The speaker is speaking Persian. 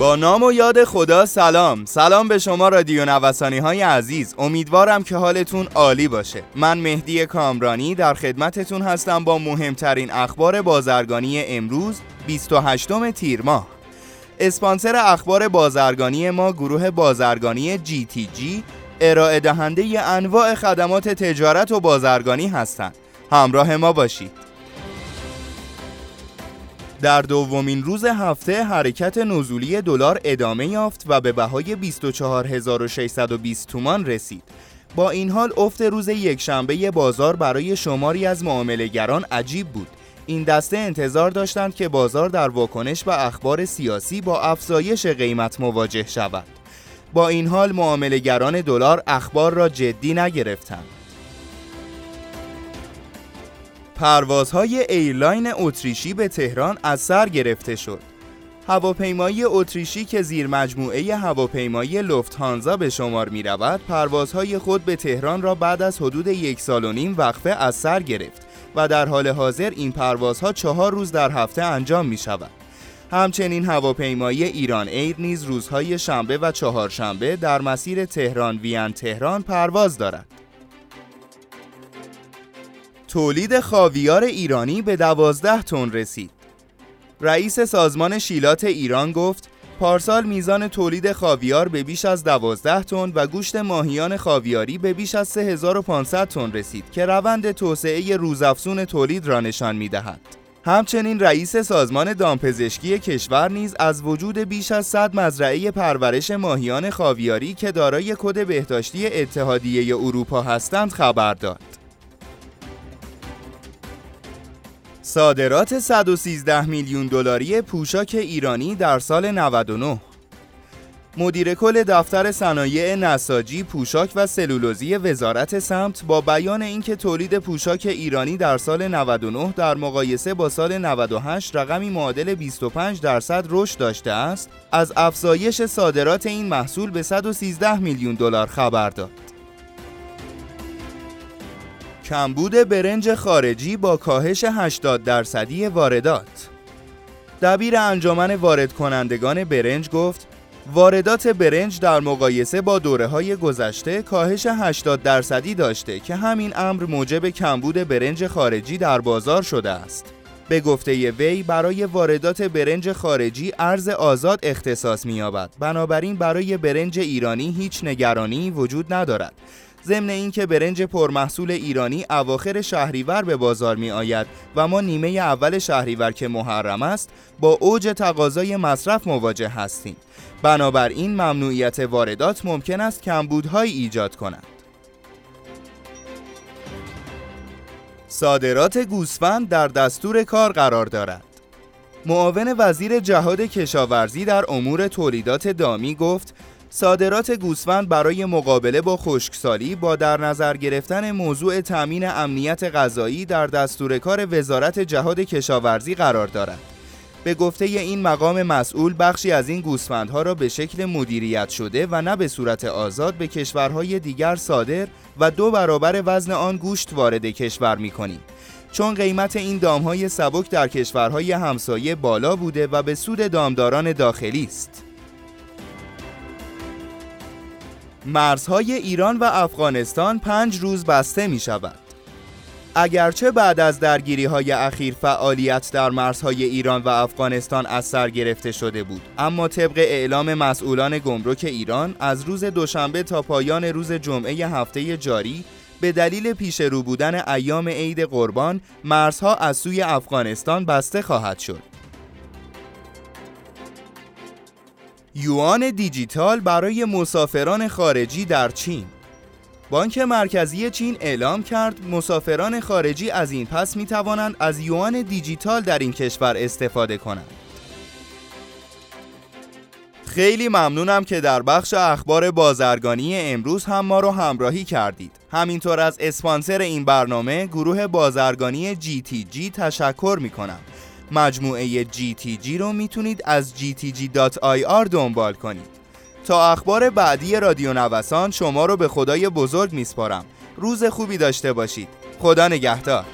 با نام و یاد خدا سلام. سلام به شما رادیو نوسانی های عزیز. امیدوارم که حالتون عالی باشه. من مهدی کامرانی در خدمتتون هستم با مهمترین اخبار بازرگانی امروز 28 تیر ماه. اسپانسر اخبار بازرگانی ما گروه بازرگانی جی تی جی ارائه دهنده انواع خدمات تجارت و بازرگانی هستند. همراه ما باشید. در دومین روز هفته حرکت نزولی دلار ادامه یافت و به بهای 24620 تومان رسید. با این حال افت روز یکشنبه بازار برای شماری از معاملهگران عجیب بود. این دسته انتظار داشتند که بازار در واکنش به اخبار سیاسی با افزایش قیمت مواجه شود. با این حال معاملهگران دلار اخبار را جدی نگرفتند. پروازهای ایرلاین اتریشی به تهران از سر گرفته شد. هواپیمایی اتریشی که زیر مجموعه هواپیمایی لوفتهانزا به شمار می رود، پروازهای خود به تهران را بعد از حدود یک سال و نیم وقفه از سر گرفت و در حال حاضر این پروازها چهار روز در هفته انجام می شود. همچنین هواپیمایی ایران ایر نیز روزهای شنبه و چهارشنبه در مسیر تهران وین تهران پرواز دارد. تولید خاویار ایرانی به 12 تن رسید. رئیس سازمان شیلات ایران گفت پارسال میزان تولید خاویار به بیش از 12 تن و گوشت ماهیان خاویاری به بیش از 3500 تن رسید که روند توسعه روزافزون تولید را نشان می‌دهد. همچنین رئیس سازمان دامپزشکی کشور نیز از وجود بیش از 100 مزرعه پرورش ماهیان خاویاری که دارای کد بهداشتی اتحادیه اروپا هستند خبر داد. صادرات 113 میلیون دلاری پوشاک ایرانی در سال 99 مدیر کل دفتر صنایع نساجی، پوشاک و سلولوزی وزارت سمت با بیان اینکه تولید پوشاک ایرانی در سال 99 در مقایسه با سال 98 رقمی معادل 25 درصد رشد داشته است، از افزایش صادرات این محصول به 113 میلیون دلار خبر داد. کمبود برنج خارجی با کاهش 80 درصدی واردات دبیر انجمن وارد کنندگان برنج گفت واردات برنج در مقایسه با دوره های گذشته کاهش 80 درصدی داشته که همین امر موجب کمبود برنج خارجی در بازار شده است. به گفته وی برای واردات برنج خارجی ارز آزاد اختصاص می‌یابد. بنابراین برای برنج ایرانی هیچ نگرانی وجود ندارد. ضمن اینکه برنج پرمحصول ایرانی اواخر شهریور به بازار می آید و ما نیمه اول شهریور که محرم است با اوج تقاضای مصرف مواجه هستیم. بنابراین ممنوعیت واردات ممکن است کمبودهایی ایجاد کند صادرات گوسفند در دستور کار قرار دارد. معاون وزیر جهاد کشاورزی در امور تولیدات دامی گفت صادرات گوسفند برای مقابله با خشکسالی با در نظر گرفتن موضوع تامین امنیت غذایی در دستور کار وزارت جهاد کشاورزی قرار دارد. به گفته این مقام مسئول بخشی از این گوسفندها را به شکل مدیریت شده و نه به صورت آزاد به کشورهای دیگر صادر و دو برابر وزن آن گوشت وارد کشور می کنیم. چون قیمت این دامهای سبک در کشورهای همسایه بالا بوده و به سود دامداران داخلی است. مرزهای ایران و افغانستان پنج روز بسته می شود. اگرچه بعد از درگیری های اخیر فعالیت در مرزهای ایران و افغانستان از سر گرفته شده بود اما طبق اعلام مسئولان گمرک ایران از روز دوشنبه تا پایان روز جمعه هفته جاری به دلیل پیش رو بودن ایام عید قربان مرزها از سوی افغانستان بسته خواهد شد یوان دیجیتال برای مسافران خارجی در چین بانک مرکزی چین اعلام کرد مسافران خارجی از این پس می توانند از یوان دیجیتال در این کشور استفاده کنند. خیلی ممنونم که در بخش اخبار بازرگانی امروز هم ما رو همراهی کردید. همینطور از اسپانسر این برنامه گروه بازرگانی GTG تشکر می کنم. مجموعه GTG رو می‌تونید از gtg.ir دنبال کنید. تا اخبار بعدی رادیو نوسان شما رو به خدای بزرگ میسپارم. روز خوبی داشته باشید. خدا نگهدار.